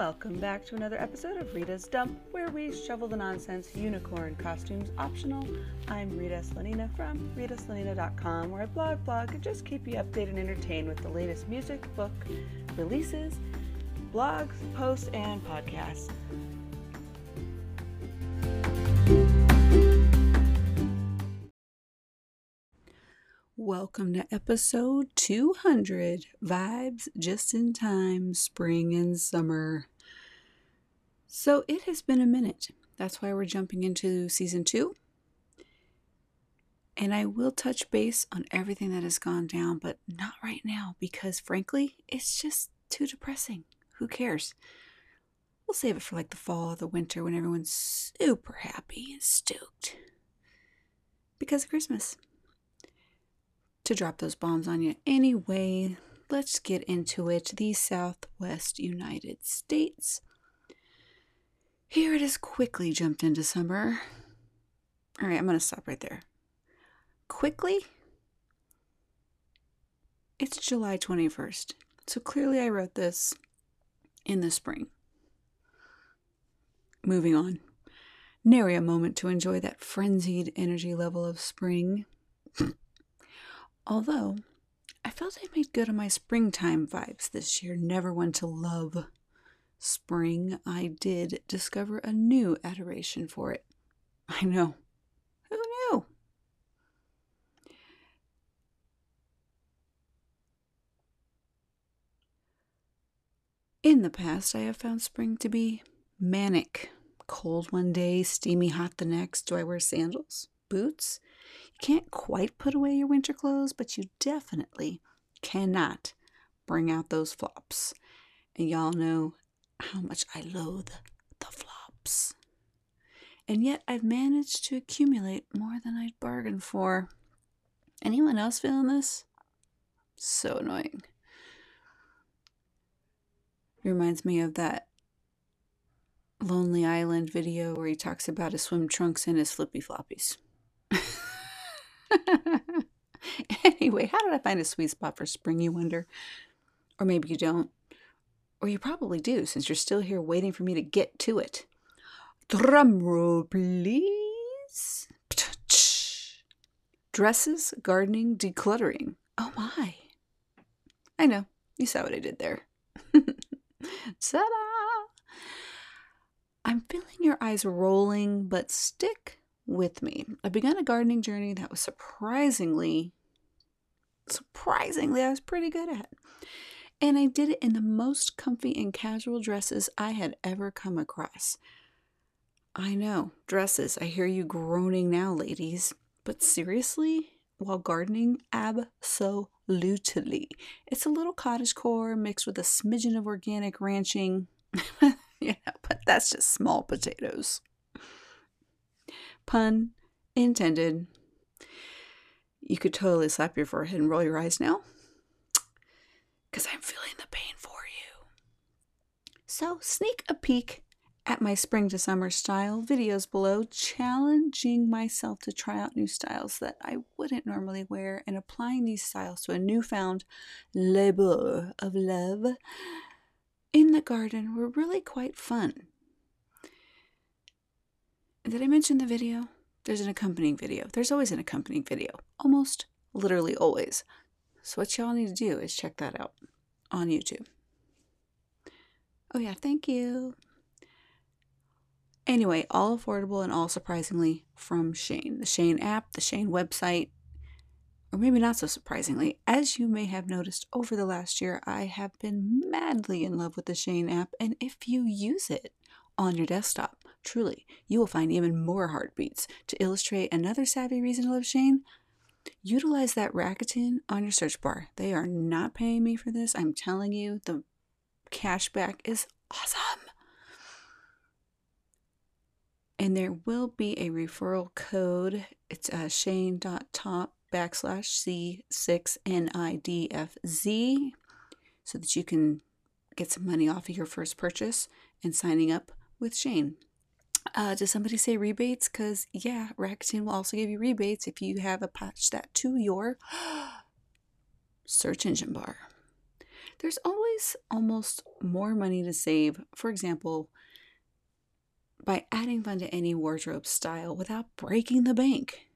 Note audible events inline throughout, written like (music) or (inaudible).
Welcome back to another episode of Rita's Dump, where we shovel the nonsense, unicorn costumes optional. I'm Rita Slanina from ritaslanina.com, where I blog, blog, and just keep you updated and entertained with the latest music, book releases, blogs, posts, and podcasts. Welcome to episode 200 Vibes Just in Time, Spring and Summer. So it has been a minute. That's why we're jumping into season two. And I will touch base on everything that has gone down, but not right now because frankly, it's just too depressing. Who cares? We'll save it for like the fall or the winter when everyone's super happy and stoked because of Christmas to drop those bombs on you. Anyway, let's get into it. The Southwest United States. Here it has quickly jumped into summer. All right, I'm going to stop right there. Quickly? It's July 21st. So clearly I wrote this in the spring. Moving on. Nary a moment to enjoy that frenzied energy level of spring. (laughs) Although, I felt I made good on my springtime vibes this year. Never one to love spring. I did discover a new adoration for it. (laughs) I know. Who knew? In the past, I have found spring to be manic. Cold one day, steamy hot the next. Do I wear sandals? Boots? You can't quite put away your winter clothes, but you definitely cannot bring out those flops. And y'all know how much I loathe the flops. And yet I've managed to accumulate more than I'd bargained for. Anyone else feeling this? So annoying. Reminds me of that Lonely Island video where he talks about his swim trunks and his flippy floppies. (laughs) anyway, how did I find a sweet spot for spring, you wonder? Or maybe you don't. Or you probably do, since you're still here waiting for me to get to it. Drum roll, please. Dresses, gardening, decluttering. Oh my. I know. You saw what I did there. (laughs) Ta-da! I'm feeling your eyes rolling, but stick with me. I began a gardening journey that was surprisingly, surprisingly, I was pretty good at. And I did it in the most comfy and casual dresses I had ever come across. I know, dresses. I hear you groaning now, ladies. But seriously, while gardening, absolutely. It's a little cottage core mixed with a smidgen of organic ranching. (laughs) know, but that's just small potatoes. Pun intended. You could totally slap your forehead and roll your eyes now. Because I'm feeling the pain for you. So, sneak a peek at my spring to summer style videos below, challenging myself to try out new styles that I wouldn't normally wear and applying these styles to a newfound labor of love in the garden were really quite fun. Did I mention the video? There's an accompanying video. There's always an accompanying video. Almost literally always. So what y'all need to do is check that out on YouTube. Oh yeah, thank you. Anyway, all affordable and all surprisingly from Shein. The Shein app, the Shein website, or maybe not so surprisingly, as you may have noticed over the last year, I have been madly in love with the Shein app, and if you use it on your desktop, Truly, you will find even more heartbeats. To illustrate another savvy reason to love Shein, utilize that Rakuten on your search bar. They are not paying me for this. I'm telling you, the cashback is awesome. And there will be a referral code. It's uh, Shein.top backslash C6NIDFZ so that you can get some money off of your first purchase and signing up with Shein. Uh, does somebody say rebates? Because, yeah, Rakuten will also give you rebates if you have attached that to your (gasps) search engine bar. There's always almost more money to save, for example, by adding fun to any wardrobe style without breaking the bank.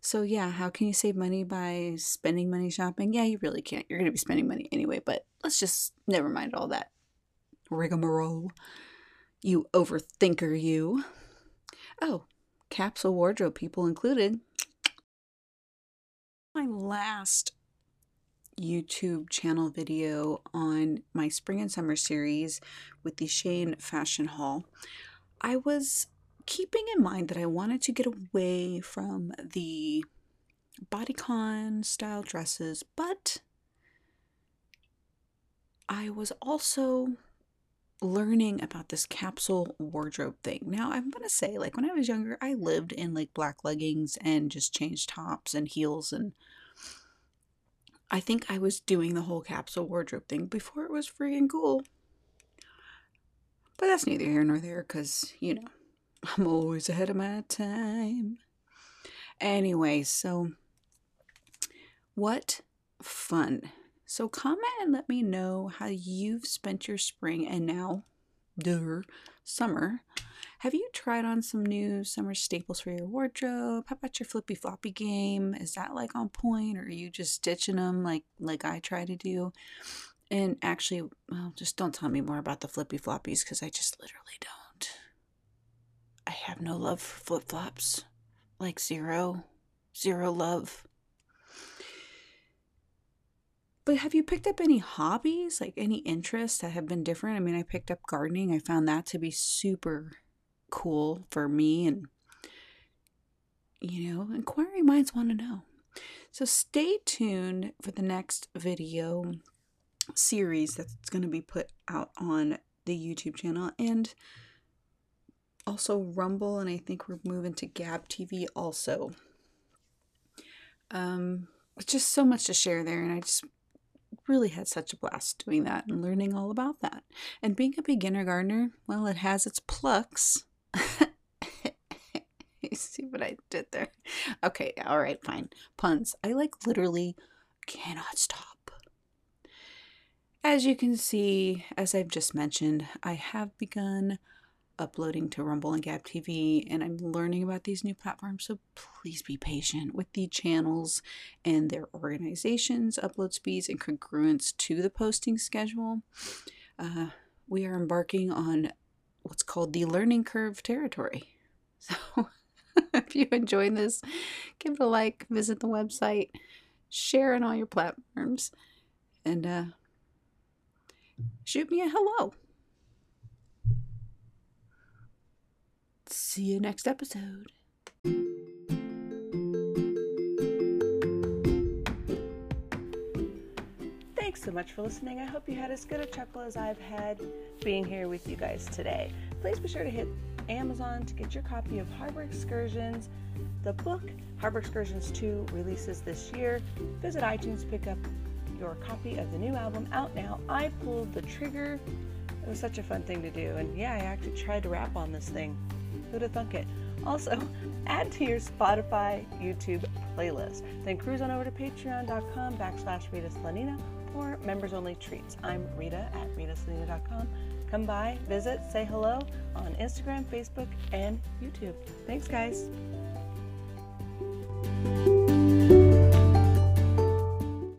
So, yeah, how can you save money by spending money shopping? Yeah, you really can't. You're going to be spending money anyway, but let's just never mind all that rigmarole. You overthinker, you. Oh, capsule wardrobe people included. My last YouTube channel video on my spring and summer series with the Shein Fashion Haul, I was keeping in mind that I wanted to get away from the bodycon style dresses, but I was also learning about this capsule wardrobe thing. Now, I'm going to say, like, when I was younger, I lived in like black leggings and just changed tops and heels. And I think I was doing the whole capsule wardrobe thing before it was freaking cool. But that's neither here nor there because, you know, I'm always ahead of my time. Anyway, so what fun. So comment and let me know how you've spent your spring and now, duh, summer. Have you tried on some new summer staples for your wardrobe? How about your flippy floppy game? Is that like on point or are you just ditching them like like I try to do? And actually, well, just don't tell me more about the flippy floppies because I just literally don't. I have no love for flip flops. Like zero. Zero love. But have you picked up any hobbies, like any interests that have been different? I mean, I picked up gardening. I found that to be super cool for me. And, you know, inquiring minds want to know. So stay tuned for the next video series that's going to be put out on the YouTube channel. And also Rumble, and I think we're moving to Gab TV also. Um, just so much to share there, and I just really had such a blast doing that and learning all about that. And being a beginner gardener, well, it has its plucks. (laughs) you see what I did there? Okay, all right, fine. Puns. I like literally cannot stop. As you can see, as I've just mentioned, I have begun uploading to Rumble and Gab TV, and I'm learning about these new platforms. So please be patient with the channels and their organizations, upload speeds, and congruence to the posting schedule. Uh, we are embarking on what's called the learning curve territory. (laughs) So if you enjoyed this, give it a like, visit the website, share on all your platforms, and uh, shoot me a hello. See you next episode. Thanks so much for listening. I hope you had as good a chuckle as I've had being here with you guys today. Please be sure to hit Amazon to get your copy of Harbor Excursions. The book, Harbor Excursions 2, releases this year. Visit iTunes to pick up your copy of the new album out now. I pulled the trigger. It was such a fun thing to do. And yeah, I actually tried to rap on this thing. Who'd thunk it? Also, (laughs) add to your Spotify, YouTube playlist. Then cruise on over to patreon.com backslash Rita Slanina for members only treats. I'm Rita at ritaslanina.com. Come by, visit, say hello on Instagram, Facebook, and YouTube. Thanks, guys.